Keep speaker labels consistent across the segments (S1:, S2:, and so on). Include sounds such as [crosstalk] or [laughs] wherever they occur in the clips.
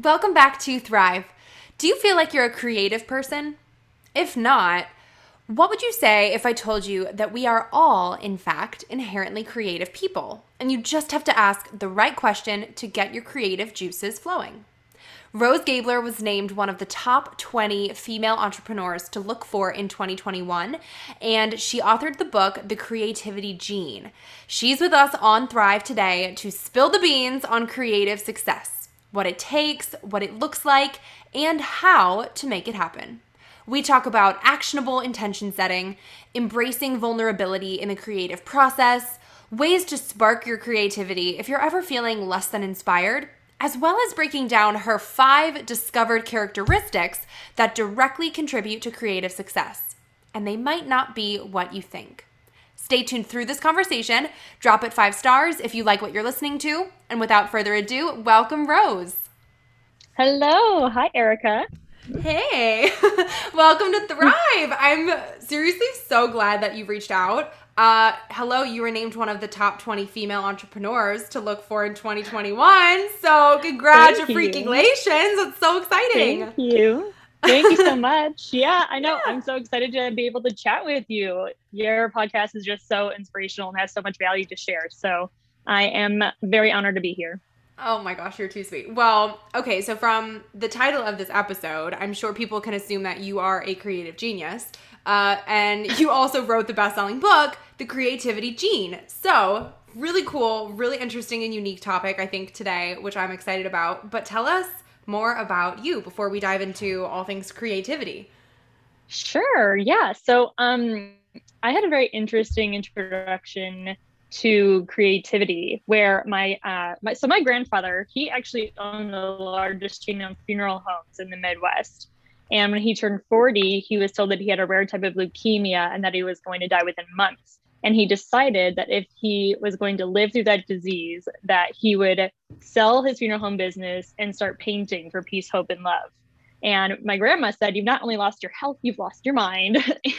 S1: Welcome back to Thrive. Do you feel like you're a creative person? If not, what would you say if I told you that we are all, in fact, inherently creative people, and you just have to ask the right question to get your creative juices flowing? Rose Gabler was named one of the top 20 female entrepreneurs to look for in 2021, and she authored the book, The Creativity Gene. She's with us on Thrive today to spill the beans on creative success what it takes, what it looks like, and how to make it happen. We talk about actionable intention setting, embracing vulnerability in the creative process, ways to spark your creativity if you're ever feeling less than inspired, as well as breaking down her five discovered characteristics that directly contribute to creative success. And they might not be what you think. Stay tuned through this conversation. Drop it five stars if you like what you're listening to. And without further ado, welcome Rose.
S2: Hello. Hi, Erica.
S1: Hey, [laughs] welcome to Thrive. I'm seriously so glad that you reached out. Uh, hello, you were named one of the top 20 female entrepreneurs to look for in 2021. So, congrats, freaking That's so exciting.
S2: Thank you. Thank you so much. [laughs] Yeah, I know. Yeah. I'm so excited to be able to chat with you. Your podcast is just so inspirational and has so much value to share. So I am very honored to be here.
S1: Oh my gosh, you're too sweet. Well, okay, so from the title of this episode, I'm sure people can assume that you are a creative genius. Uh, and you [laughs] also wrote the best selling book, The Creativity Gene. So, really cool, really interesting and unique topic, I think, today, which I'm excited about. But tell us more about you before we dive into all things creativity.
S2: Sure. Yeah. So, um, I had a very interesting introduction to creativity where my uh my so my grandfather he actually owned the largest chain of funeral homes in the midwest and when he turned 40 he was told that he had a rare type of leukemia and that he was going to die within months and he decided that if he was going to live through that disease that he would sell his funeral home business and start painting for peace hope and love. And my grandma said you've not only lost your health you've lost your mind. [laughs]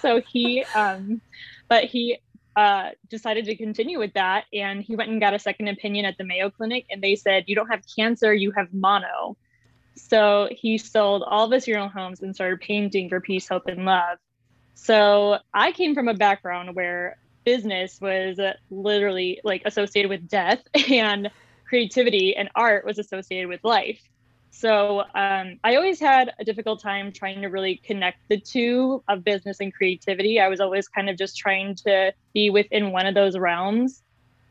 S2: So he um but he uh, decided to continue with that. And he went and got a second opinion at the mayo clinic and they said you don't have cancer you have mono. So he sold all of his funeral homes and started painting for peace hope and love so I came from a background where business was literally like associated with death [laughs] and creativity and art was associated with life. So um, I always had a difficult time trying to really connect the two of business and creativity. I was always kind of just trying to be within one of those realms.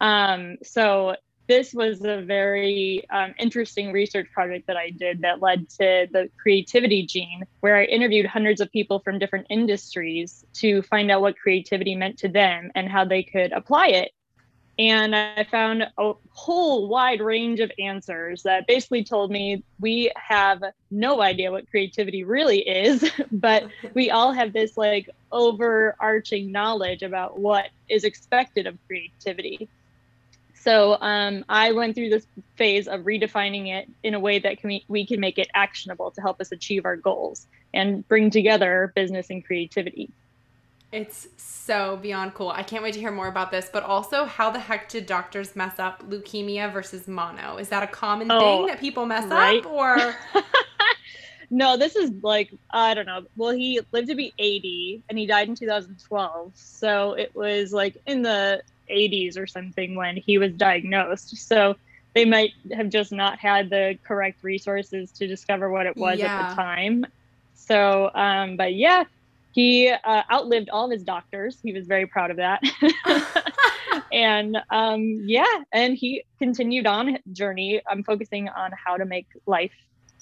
S2: Um, so this was a very um, interesting research project that I did that led to the creativity gene, where I interviewed hundreds of people from different industries to find out what creativity meant to them and how they could apply it. And I found a whole wide range of answers that basically told me we have no idea what creativity really is, [laughs] but we all have this like overarching knowledge about what is expected of creativity. So um, I went through this phase of redefining it in a way that can we, we can make it actionable to help us achieve our goals and bring together business and creativity.
S1: It's so beyond cool. I can't wait to hear more about this, but also how the heck did doctors mess up leukemia versus mono? Is that a common oh, thing that people mess right? up or [laughs]
S2: No, this is like I don't know. Well, he lived to be 80 and he died in 2012. So it was like in the 80s or something when he was diagnosed. So they might have just not had the correct resources to discover what it was yeah. at the time. So, um, but yeah, he uh, outlived all of his doctors. He was very proud of that. [laughs] and um, yeah, and he continued on journey. I'm focusing on how to make life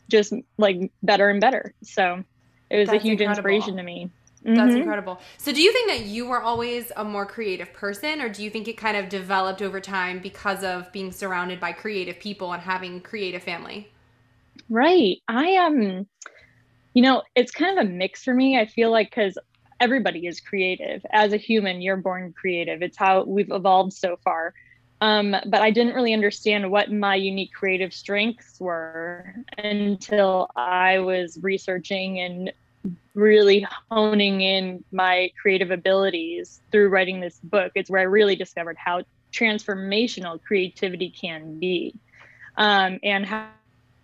S2: just like better and better. So it was That's a huge incredible. inspiration to me.
S1: That's mm-hmm. incredible. So, do you think that you were always a more creative person, or do you think it kind of developed over time because of being surrounded by creative people and having creative family?
S2: Right. I am, um, you know, it's kind of a mix for me. I feel like because everybody is creative. As a human, you're born creative. It's how we've evolved so far. Um, but I didn't really understand what my unique creative strengths were until I was researching and really honing in my creative abilities through writing this book. It's where I really discovered how transformational creativity can be um, and how,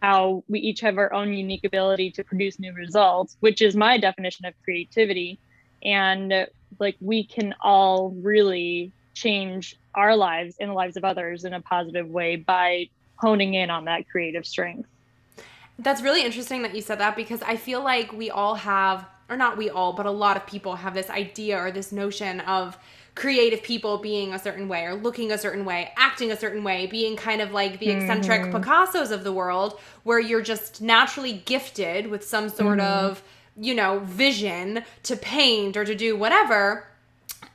S2: how we each have our own unique ability to produce new results, which is my definition of creativity. And like we can all really change our lives and the lives of others in a positive way by honing in on that creative strength.
S1: That's really interesting that you said that because I feel like we all have, or not we all, but a lot of people have this idea or this notion of creative people being a certain way or looking a certain way, acting a certain way, being kind of like the eccentric mm-hmm. Picassos of the world, where you're just naturally gifted with some sort mm-hmm. of, you know, vision to paint or to do whatever.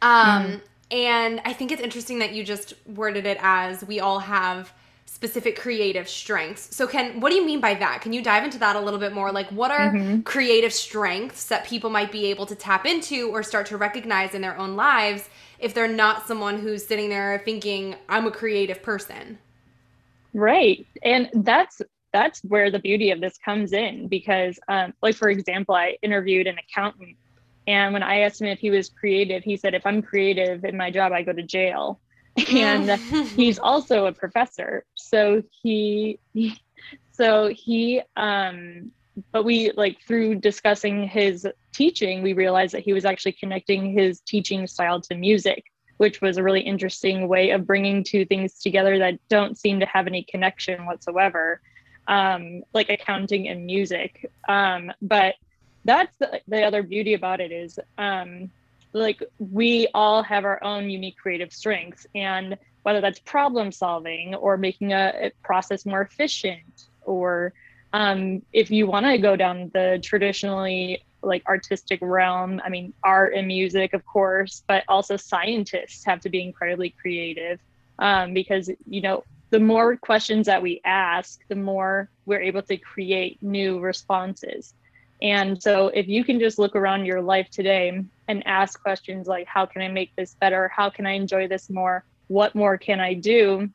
S1: Um, mm. And I think it's interesting that you just worded it as we all have specific creative strengths. So can what do you mean by that? Can you dive into that a little bit more? Like what are mm-hmm. creative strengths that people might be able to tap into or start to recognize in their own lives if they're not someone who's sitting there thinking I'm a creative person?
S2: Right. And that's that's where the beauty of this comes in because um, like for example, I interviewed an accountant and when I asked him if he was creative, he said if I'm creative in my job I go to jail [laughs] and he's also a professor. So he, so he um but we like through discussing his teaching we realized that he was actually connecting his teaching style to music which was a really interesting way of bringing two things together that don't seem to have any connection whatsoever um, like accounting and music. Um, but that's the, the other beauty about it is um, like we all have our own unique creative strengths and whether that's problem solving or making a, a process more efficient or um, if you want to go down the traditionally like artistic realm i mean art and music of course but also scientists have to be incredibly creative um, because you know the more questions that we ask the more we're able to create new responses and so if you can just look around your life today and ask questions like, how can I make this better? How can I enjoy this more? What more can I do?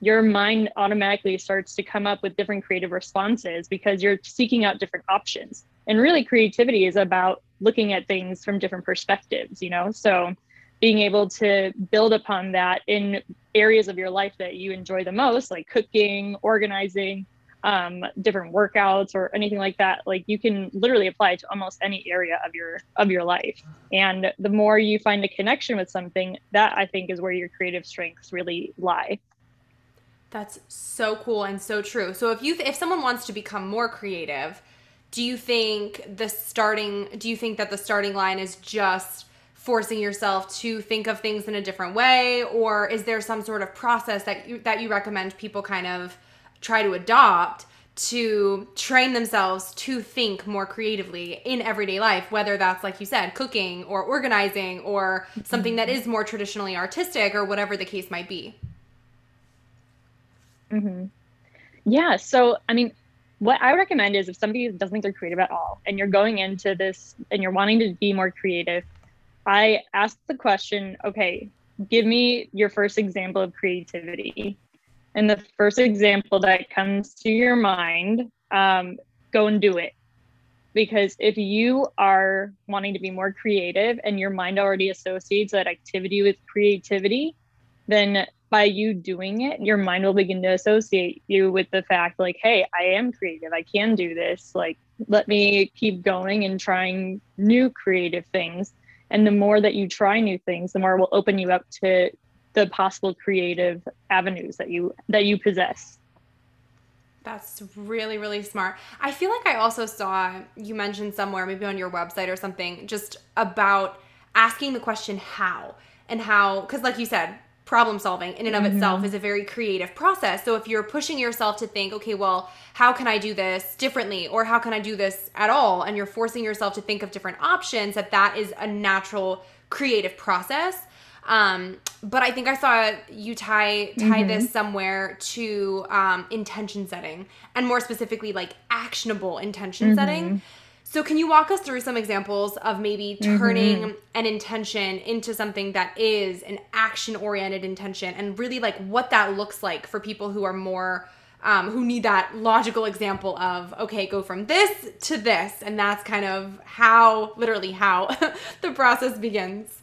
S2: Your mind automatically starts to come up with different creative responses because you're seeking out different options. And really, creativity is about looking at things from different perspectives, you know? So being able to build upon that in areas of your life that you enjoy the most, like cooking, organizing, um, different workouts or anything like that like you can literally apply to almost any area of your of your life. And the more you find a connection with something that i think is where your creative strengths really lie.
S1: That's so cool and so true. So if you if someone wants to become more creative do you think the starting do you think that the starting line is just forcing yourself to think of things in a different way? Or is there some sort of process that you that you recommend people kind of try to adopt to train themselves to think more creatively in everyday life, whether that's, like you said, cooking or organizing or something that is more traditionally artistic or whatever the case might be.
S2: Mm-hmm. Yeah. So, I mean, what I recommend is if somebody doesn't think they're creative at all and you're going into this and you're wanting to be more creative, I ask the question okay, give me your first example of creativity and the first example that comes to your mind, um, go and do it. Because if you are wanting to be more creative and your mind already associates that activity with creativity, then by you doing it, your mind will begin to associate you with the fact, like, hey, I am creative. I can do this. Like, let me keep going and trying new creative things. And the more that you try new things, the more will open you up to the possible creative avenues that you that you possess.
S1: That's really really smart. I feel like i also saw you mentioned somewhere maybe on your website or something just about asking the question how and how because like you said problem solving in and of mm-hmm. itself is a very creative process. So if you're pushing yourself to think okay well how can i do this differently or how can i do this at all? And you're forcing yourself to think of different options that that is a natural creative process Um, but I think I saw you tie tie mm-hmm. this somewhere to um, intention setting, and more specifically, like actionable intention mm-hmm. setting. So, can you walk us through some examples of maybe turning mm-hmm. an intention into something that is an action oriented intention and really like what that looks like for people who are more, um, who need that logical example of, okay, go from this to this. And that's kind of how, literally, how [laughs] the process begins.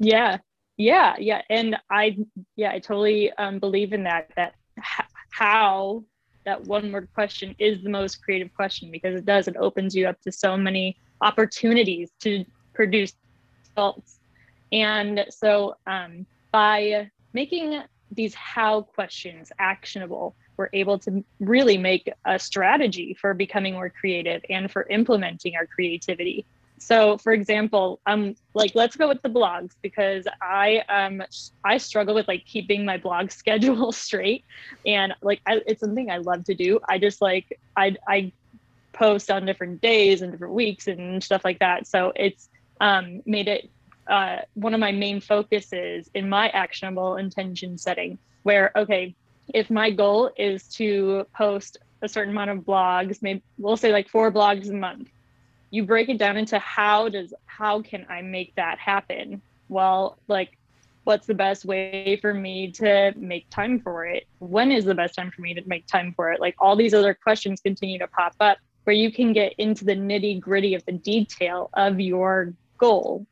S2: Yeah. Yeah. Yeah. And I, yeah, I totally um, believe in that, that how that one word question is the most creative question because it does it opens you up to so many opportunities to produce results and so um, by making these how questions actionable we're able to really make a strategy for becoming more creative and for implementing our creativity so for example um like let's go with the blogs because i um i struggle with like keeping my blog [laughs] schedule straight. And like I, it's something i love to do. I just like i i post on different days and different weeks and stuff like that. So it's um made it uh, one of my main focuses in my actionable intention setting where okay if my goal is to post a certain amount of blogs maybe we'll say like four blogs a month you break it down into how does how can i make that happen? Well like what's the best way for me to make time for it? When is the best time for me to make time for it? Like all these other questions continue to pop up where you can get into the nitty gritty of the detail of your goal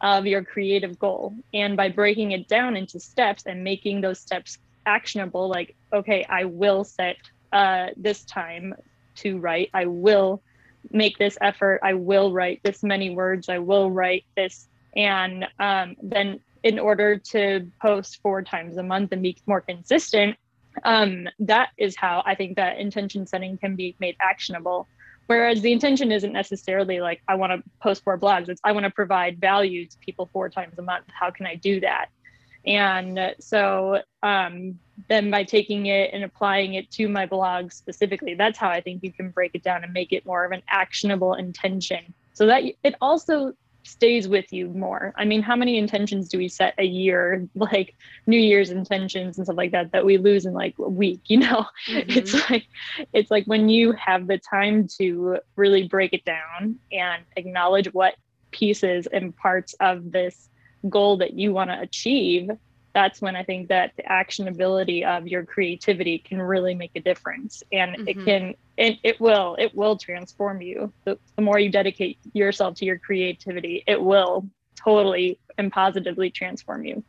S2: of your creative goal. And by breaking it down into steps and making those steps actionable like okay i will set uh, this time to write. I will make this effort i will write this many words i will write this. And um, then in order to post four times a month and be more consistent um, that is how i think that intention setting can be made actionable. Whereas the intention isn't necessarily like i want to post four blogs it's i want to provide value to people four times a month. How can i do that and so um, then by taking it and applying it to my blog specifically, that's how I think you can break it down and make it more of an actionable intention so that it also stays with you more. I mean, how many intentions do we set a year, [laughs] like New Year's intentions and stuff like that, that we lose in like a week? You know, mm-hmm. it's like it's like when you have the time to really break it down and acknowledge what pieces and parts of this goal that you want to achieve, that's when I think that the actionability of your creativity can really make a difference. And mm-hmm. it can, it, it will, it will transform you. The, the more you dedicate yourself to your creativity, it will totally and positively transform you.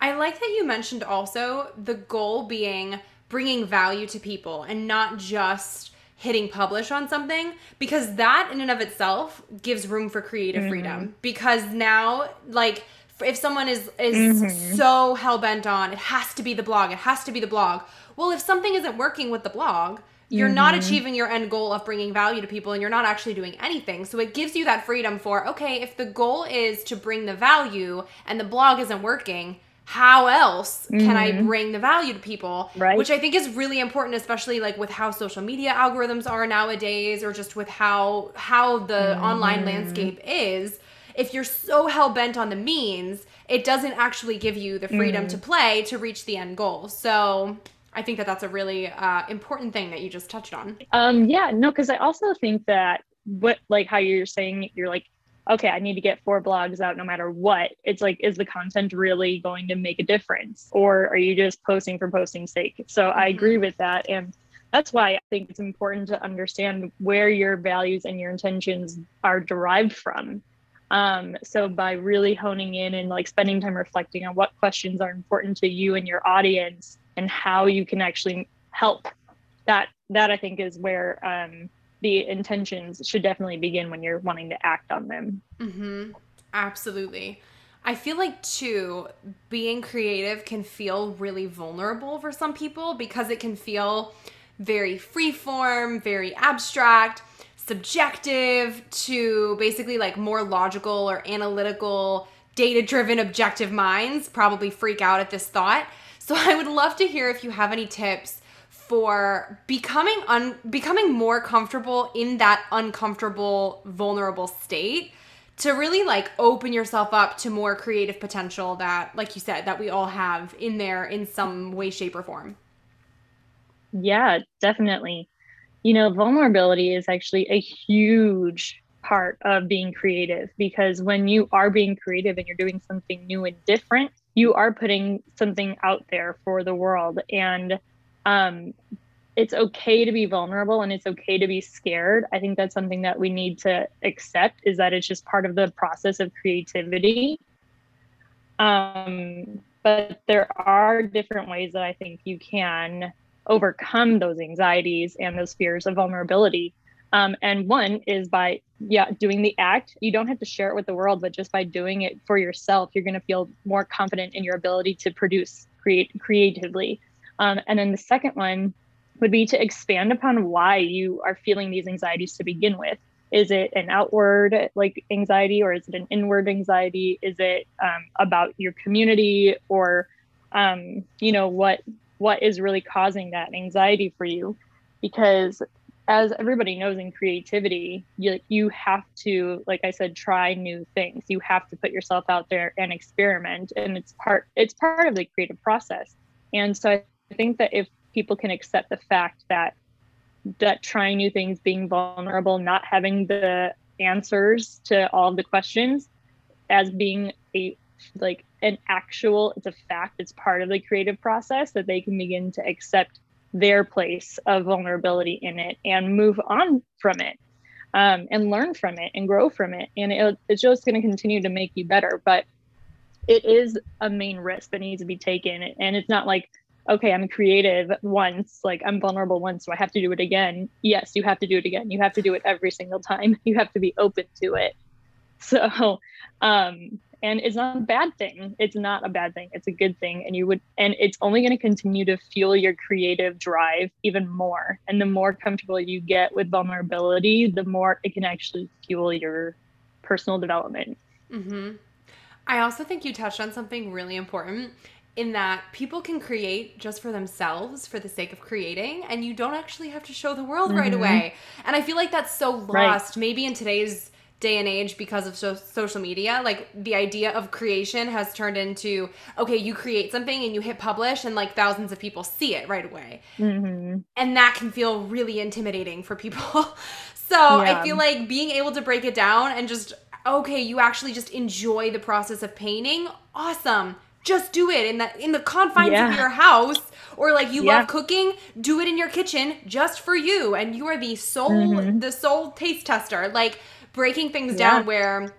S1: I like that you mentioned also the goal being bringing value to people and not just hitting publish on something because that in and of itself gives room for creative mm-hmm. freedom because now like if someone is is mm-hmm. so hell bent on it has to be the blog it has to be the blog well if something isn't working with the blog you're mm-hmm. not achieving your end goal of bringing value to people and you're not actually doing anything so it gives you that freedom for okay if the goal is to bring the value and the blog isn't working how else can mm-hmm. I bring the value to people?
S2: Right.
S1: Which I think is really important, especially like with how social media algorithms are nowadays, or just with how how the mm-hmm. online landscape is. If you're so hell bent on the means, it doesn't actually give you the freedom mm-hmm. to play to reach the end goal. So I think that that's a really uh, important thing that you just touched on.
S2: Um, yeah, no, because I also think that what like how you're saying you're like okay, I need to get four blogs out no matter what. It's like, is the content really going to make a difference? Or are you just posting for posting's sake? So I mm-hmm. agree with that. And that's why I think it's important to understand where your values and your intentions are derived from. Um, so by really honing in and like spending time reflecting on what questions are important to you and your audience and how you can actually help that that I think is where um, the intentions should definitely begin when you're wanting to act on them.
S1: Mm-hmm. Absolutely. I feel like too being creative can feel really vulnerable for some people because it can feel very freeform, very abstract, subjective to basically like more logical or analytical, data-driven objective minds probably freak out at this thought. So [laughs] I would love to hear if you have any tips for becoming un becoming more comfortable in that uncomfortable vulnerable state to really like open yourself up to more creative potential that like you said that we all have in there in some way shape or form.
S2: Yeah definitely. You know vulnerability is actually a huge part of being creative because when you are being creative and you're doing something new and different you are putting something out there for the world. And um, it's okay to be vulnerable and it's okay to be scared. I think that's something that we need to accept is that it's just part of the process of creativity. Um, but there are different ways that I think you can overcome those anxieties and those fears of vulnerability. Um, and one is by yeah doing the act you don't have to share it with the world but just by doing it for yourself you're going to feel more confident in your ability to produce create creatively um, and then the second one would be to expand upon why you are feeling these anxieties to begin with. Is it an outward like anxiety or is it an inward anxiety? Is it um, about your community or um, you know what what is really causing that anxiety for you? Because as everybody knows in creativity, you you have to, like I said, try new things. You have to put yourself out there and experiment, and it's part it's part of the creative process. And so I think that if people can accept the fact that that trying new things, being vulnerable, not having the answers to all of the questions as being a like an actual it's a fact it's part of the creative process that they can begin to accept their place of vulnerability in it and move on from it um, and learn from it and grow from it. And it, it's just going to continue to make you better but it is a main risk that needs to be taken. And it's not like okay, I'm creative once, like I'm vulnerable once, so I have to do it again. Yes, you have to do it again. You have to do it every single time. [laughs] You have to be open to it. So, um, and it's not a bad thing. It's not a bad thing. It's a good thing. And you would, and it's only going to continue to fuel your creative drive even more. And the more comfortable you get with vulnerability, the more it can actually fuel your personal development.
S1: Mm-hmm. I also think you touched on something really important in that people can create just for themselves for the sake of creating and you don't actually have to show the world mm-hmm. right away and i feel like that's so lost right. maybe in today's day and age because of so- social media like the idea of creation has turned into okay you create something and you hit publish and like thousands of people see it right away mm-hmm. and that can feel really intimidating for people [laughs] so yeah. i feel like being able to break it down and just okay you actually just enjoy the process of painting awesome just do it in the in the confines yeah. of your house or like you yeah. love cooking do it in your kitchen just for you and you are the sole mm-hmm. the sole taste tester like breaking things yeah. down where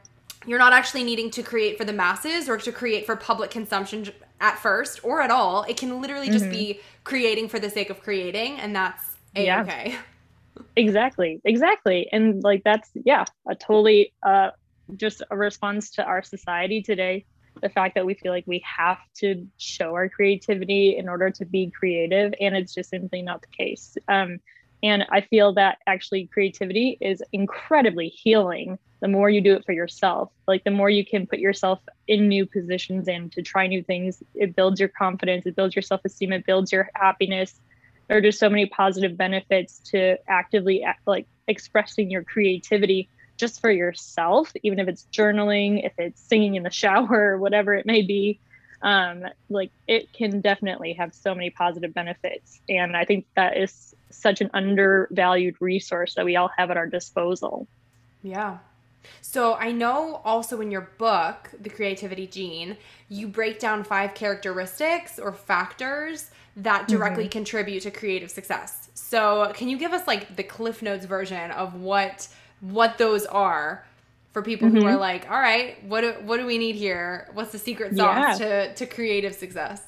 S1: you're not actually needing to create for the masses or to create for public consumption at first or at all it can literally just mm-hmm. be creating for the sake of creating and that's okay [laughs]
S2: exactly exactly and like that's yeah a totally uh just a response to our society today the fact that we feel like we have to show our creativity in order to be creative and it's just simply not the case. Um, and i feel that actually creativity is incredibly healing the more you do it for yourself. Like the more you can put yourself in new positions and to try new things it builds your confidence it builds your self-esteem it builds your happiness. There are just so many positive benefits to actively like expressing your creativity just for yourself, even if it's journaling, if it's singing in the [laughs] shower, whatever it may be, um, like it can definitely have so many positive benefits. And I think that is such an undervalued resource that we all have at our disposal.
S1: Yeah. So I know also in your book, The Creativity Gene, you break down five characteristics or factors that directly mm-hmm. contribute to creative success. So can you give us like the Cliff Notes version of what what those are for people mm-hmm. who are mm-hmm. like, all right, what do, what do we need here? What's the secret sauce yeah. to, to creative success?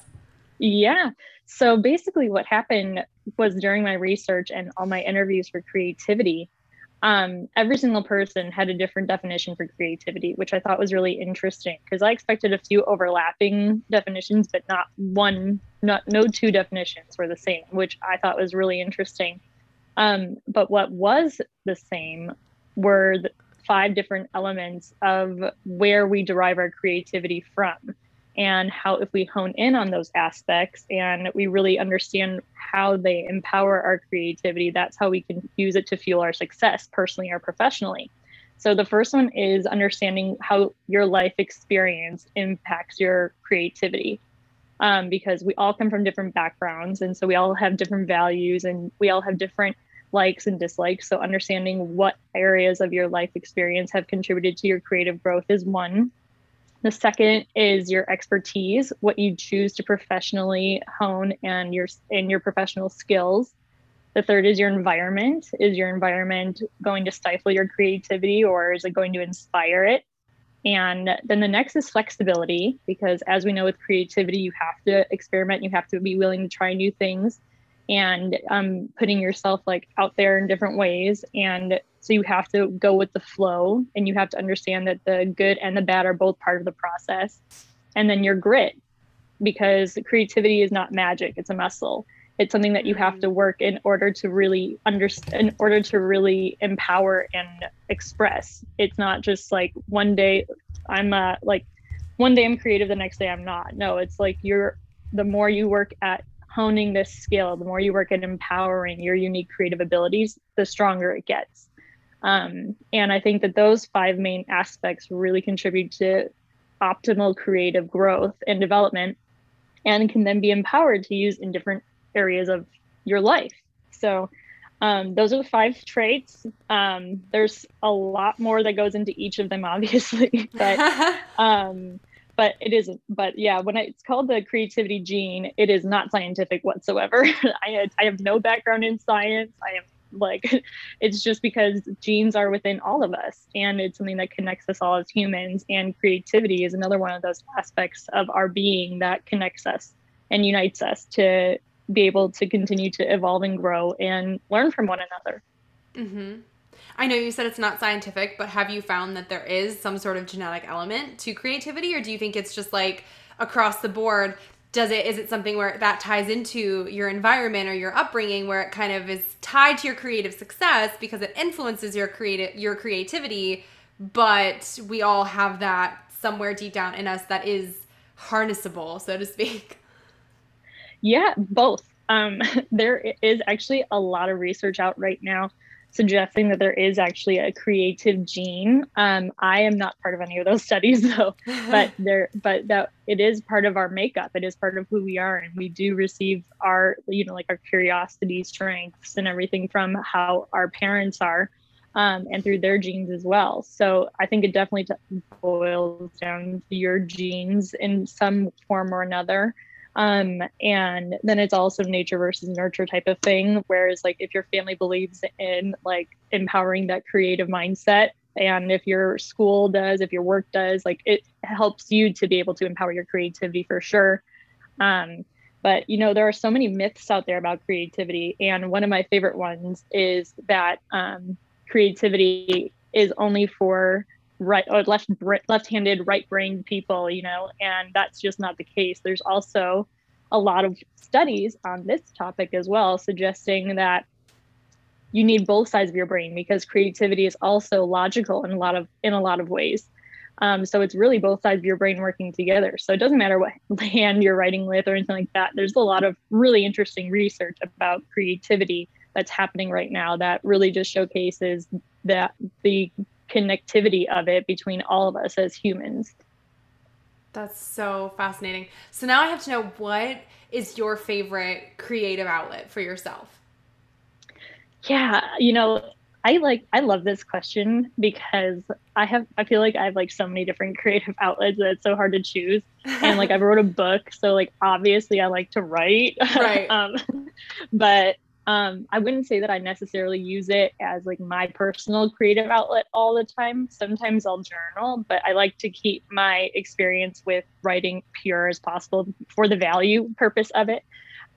S2: Yeah. So basically, what happened was during my research and all my interviews for creativity, um, every single person had a different definition for creativity, which I thought was really interesting because I expected a few overlapping definitions, but not one, not no two definitions were the same, which I thought was really interesting. Um, but what was the same were five different elements of where we derive our creativity from and how if we hone in on those aspects and we really understand how they empower our creativity that's how we can use it to fuel our success personally or professionally So the first one is understanding how your life experience impacts your creativity. Um, because we all come from different backgrounds. And so we all have different values and we all have different likes and dislikes. So understanding what areas of your life experience have contributed to your creative growth is one. The second is your expertise, what you choose to professionally hone and your and your professional skills. The third is your environment. Is your environment going to stifle your creativity or is it going to inspire it? And then the next is flexibility, because as we know with creativity, you have to experiment, you have to be willing to try new things and um, putting yourself like out there in different ways. And so you have to go with the flow and you have to understand that the good and the bad are both part of the process. And then your grit, because creativity is not magic, it's a muscle. It's something that you have to mm. work in order to really understand, in order to really empower and express. It's not just like one day I'm uh, like, one day I'm creative, the next day I'm not. No, it's like you're, the more you work at honing this skill, the more you work at empowering your unique creative abilities, the stronger it gets. Um, and I think that those five main aspects really contribute to optimal creative growth and development and can then be empowered to use in different areas of your life. So, um, those are the five traits. Um, there's a lot more that goes into each of them, [laughs] obviously, but [laughs] um, but it isn't. But yeah, when I, it's called the creativity gene, it is not scientific whatsoever. [laughs] I, I have no background in science. I am like [laughs] it's just because genes are within all of us and it's something that connects us all as humans and creativity is another one of those aspects of our being that connects us and unites us to be able to continue to evolve and grow and learn from one another
S1: mm-hmm. I know you said it's not scientific but have you found that there is some sort of genetic element to creativity or do you think it's just like across the board does it is it something where that ties into your environment or your upbringing where it kind of is tied to your creative success because it influences your creative your creativity but we all have that somewhere deep down in us that is harnessable so to speak?
S2: Yeah both. Um, [laughs] there is actually a lot of research out right now suggesting that there is actually a creative gene. Um, I am not part of any of those studies [laughs] though, but [laughs] there, but that it is part of our makeup. It is part of who we are, and we do receive our, you know, like our curiosity, strengths, and everything from how our parents are. Um, and through their genes as well. So I think it definitely boils down to your genes in some form or another. Um, and then it's also nature versus nurture type of thing. Whereas, like, if your family believes in like empowering that creative mindset, and if your school does, if your work does, like, it helps you to be able to empower your creativity for sure. Um, but you know, there are so many myths out there about creativity, and one of my favorite ones is that um, creativity is only for right or left left-handed right-brained people you know and that's just not the case. There's also a lot of studies on this topic as well suggesting that you need both sides of your brain because creativity is also logical in a lot of in a lot of ways. Um, so it's really both sides of your brain working together. So it doesn't matter what [laughs] hand you're writing with or anything like that. There's a lot of really interesting research about creativity that's happening right now that really just showcases that the connectivity of it between all of us as humans.
S1: That's so fascinating. So now I have to know what is your favorite creative outlet for yourself?
S2: Yeah, you know, I like I love this question because I have I feel like I have like so many different [laughs] creative outlets that it's so hard to choose. And like I've [laughs] wrote a book, so like obviously I like to write.
S1: Right. [laughs]
S2: um, but um, I wouldn't say that I necessarily use it as like my personal creative outlet all the time. Sometimes I'll journal, but I like to keep my experience with writing pure as possible for the value purpose of it.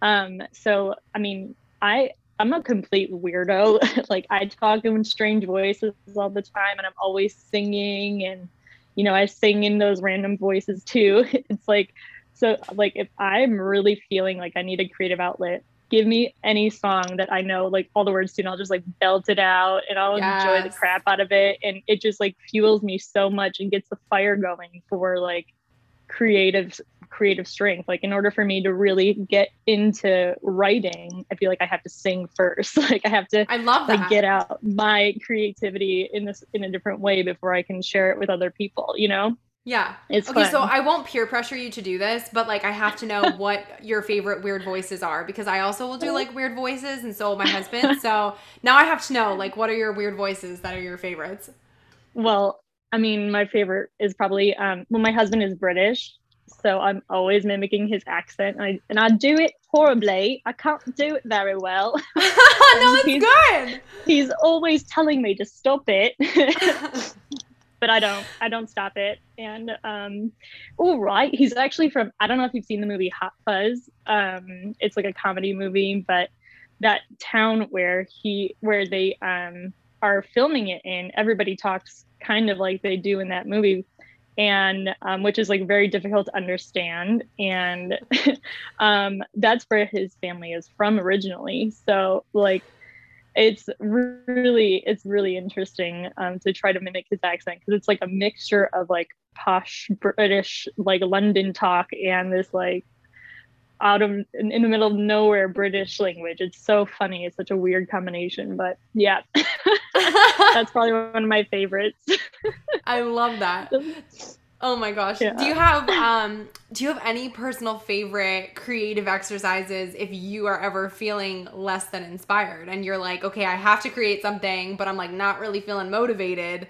S2: Um, so, I mean, I I'm a complete weirdo. [laughs] like I talk in strange voices all the time, and I'm always singing, and you know I sing in those random voices too. [laughs] it's like so like if I'm really feeling like I need a creative outlet, give me any song that I know like all the words to and I'll just like belt it out and I'll yes. enjoy the crap out of it and it just like fuels me so much and gets the fire going for like creative creative strength. Like in order for me to really get into writing, I feel like I have to sing first. [laughs] like I have to
S1: I love
S2: that. like get out my creativity in this in a different way before I can share it with other people, you know?
S1: Yeah. It's okay, fun. so I won't peer pressure you to do this, but like I have to know [laughs] what your favorite weird voices are because I also will do like weird voices and so will my [laughs] husband. so now I have to know like what are your weird voices that are your favorites?
S2: Well, I mean, my favorite is probably um well my husband is British, so I'm always mimicking his accent. And I, and I do it horribly. I can't do it very well. [laughs]
S1: no, it's he's, good.
S2: He's always telling me to stop it. But I don't. I don't stop it. And um, all right, he's actually from. I don't know if you've seen the movie Hot Fuzz. Um, it's like a comedy movie, but that town where he where they um are filming it in, everybody talks kind of like they do in that movie and um, which is like very difficult to understand and [laughs] um, that's where his family is from originally so like it's really it's really interesting um, to try to mimic his accent because it's like a mixture of like posh british like london talk and this like out of in, in the middle of nowhere british language. It's so funny. It's such a weird combination but yeah. [laughs] [laughs] That's probably one of my favorites.
S1: I love that [laughs] Oh my gosh. Yeah. Do you have [laughs] um do you have any personal favorite creative exercises if you are ever feeling less than inspired and you're like, okay, I have to create something, but I'm like not really feeling motivated?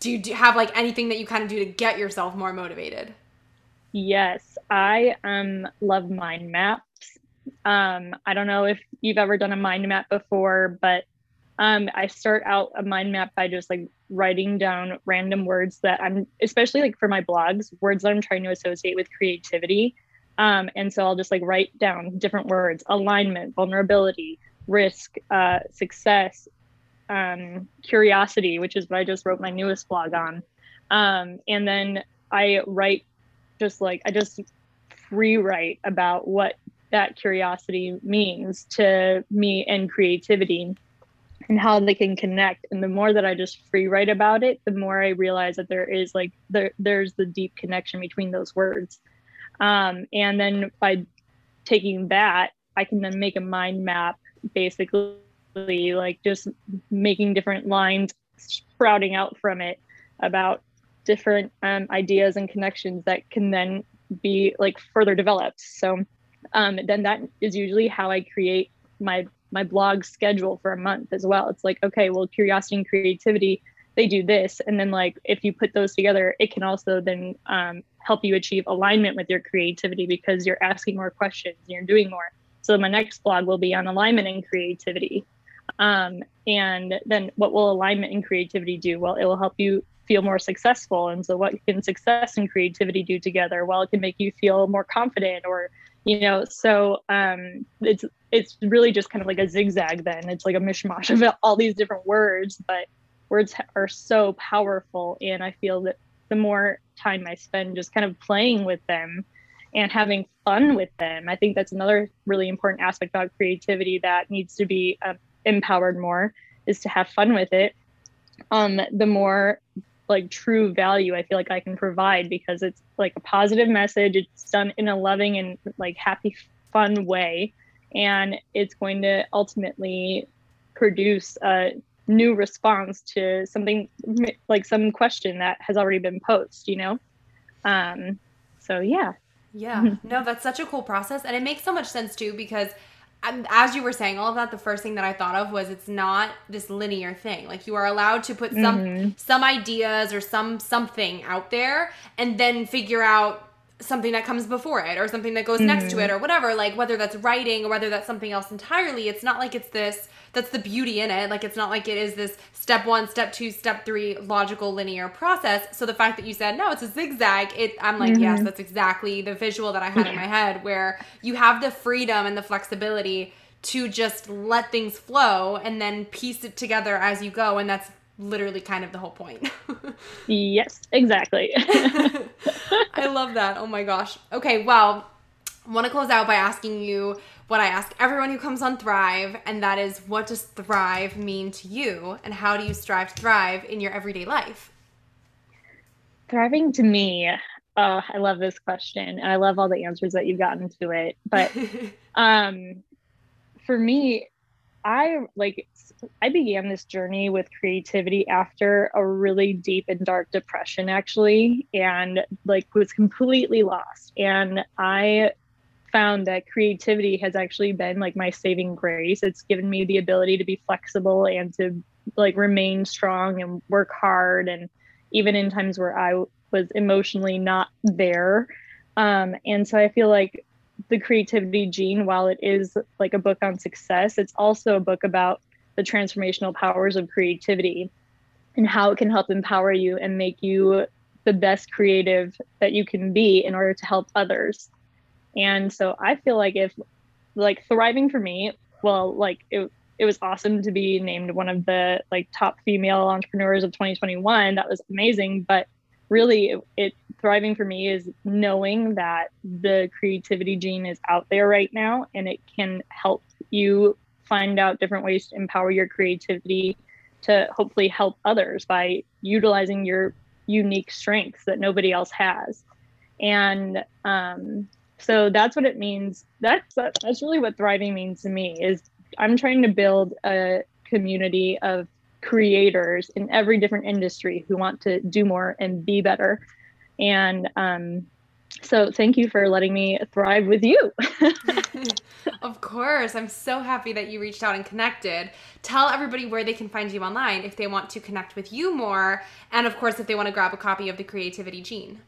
S1: Do you, do you have like anything that you kind of do to get yourself more motivated?
S2: Yes, I um love mind maps. Um I don't know if you've ever done a mind map before, but um, I start out a mind map by just like writing down random words that I'm, especially like for my blogs, words that I'm trying to associate with creativity. Um, and so I'll just like write down different words alignment, vulnerability, risk, uh, success, um, curiosity, which is what I just wrote my newest blog on. Um, and then I write just like, I just free write about what that curiosity means to me and creativity and how they can connect. And the more that i just free write about it the more i realize that there is like there there's the deep connection between those words. Um, and then by taking that i can then make a mind map basically like just making different lines sprouting out from it about different um, ideas and connections that can then be like further developed. So um, then that is usually how i create my my blog schedule for a month as well. It's like, okay, well, curiosity and creativity, they do this. And then, like, if you put those together, it can also then um, help you achieve alignment with your creativity because you're asking more questions you're doing more. So, my next blog will be on alignment and creativity. Um, and then, what will alignment and creativity do? Well, it will help you feel more successful. And so, what can success and creativity do together? Well, it can make you feel more confident or you know so um it's it's really just kind of like a zigzag then. It's like a mishmash of [laughs] all these different words but words are so powerful. And i feel that the more time i spend just kind of playing with them and having fun with them i think that's another really important aspect about creativity that needs to be uh, empowered more is to have fun with it. Um the more like true value I feel like I can provide because it's like a positive message. It's done in a loving and like happy, fun way. And it's going to ultimately produce a new response to something like some question that has already been posed, you know? Um, so yeah.
S1: Yeah. No, that's such a cool process. And it makes so much sense too because as you were saying all of that the first thing that i thought of was it's not this linear thing like you are allowed to put some mm-hmm. some ideas or some something out there and then figure out something that comes before it or something that goes mm-hmm. next to it mm-hmm. or whatever like whether that's writing or whether that's something else entirely it's not like it's this that's the beauty in it like it's not like it is this step one step two step three logical linear process so the fact that you said no it's a zigzag it i'm like mm-hmm. yes that's exactly the visual that i had in my head where you have the freedom and the flexibility to just let things flow and then piece it together as you go and that's literally kind of the whole point. [laughs]
S2: yes, exactly. [laughs] [laughs]
S1: I love that. Oh my gosh. Okay, well, want to close out by asking you what I ask everyone who comes on Thrive, and that is what does thrive mean to you, and how do you strive to thrive in your everyday life?
S2: Thriving to me, uh, I love this question, and I love all the answers that you've gotten to it. But [laughs] um, for me, I like I began this journey with creativity after a really deep and dark depression, actually, and like was completely lost. And I found that creativity has actually been like my saving grace. It's given me the ability to be flexible and to like remain strong and work hard. And even in times where I was emotionally not there. Um, and so I feel like the creativity gene, while it is like a book on success, it's also a book about the transformational powers of creativity and how it can help empower you and make you the best creative that you can be in order to help others. And so I feel like if like thriving for me, well, like it, it was awesome to be named one of the like top female entrepreneurs of 2021. That was amazing. But really it, it thriving for me is knowing that the creativity gene is out there right now and it can help you find out different ways to empower your creativity to hopefully help others by utilizing your unique strengths that nobody else has and um, so that's what it means that's that's really what thriving means to me is i'm trying to build a community of creators in every different industry who want to do more and be better and um, so thank you for letting me thrive with you. [laughs]
S1: of course. I'm so happy that you reached out and connected. Tell everybody where they can find you online if they want to connect with you more. And of course, if they want to grab a copy of The Creativity Gene.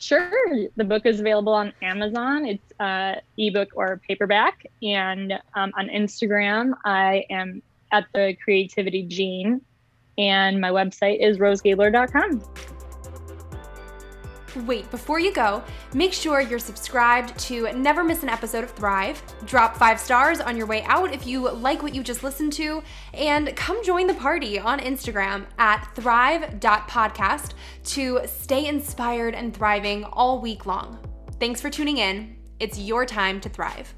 S2: Sure. The book is available on Amazon. It's uh, ebook or paperback. And um, on Instagram, I am at The Creativity Gene. And my website is rosegaylor.com.
S1: Wait, before you go, make sure you're subscribed to never miss an episode of Thrive. Drop five stars on your way out if you like what you just listened to, and come join the party on Instagram at thrive.podcast to stay inspired and thriving all week long. Thanks for tuning in. It's your time to thrive.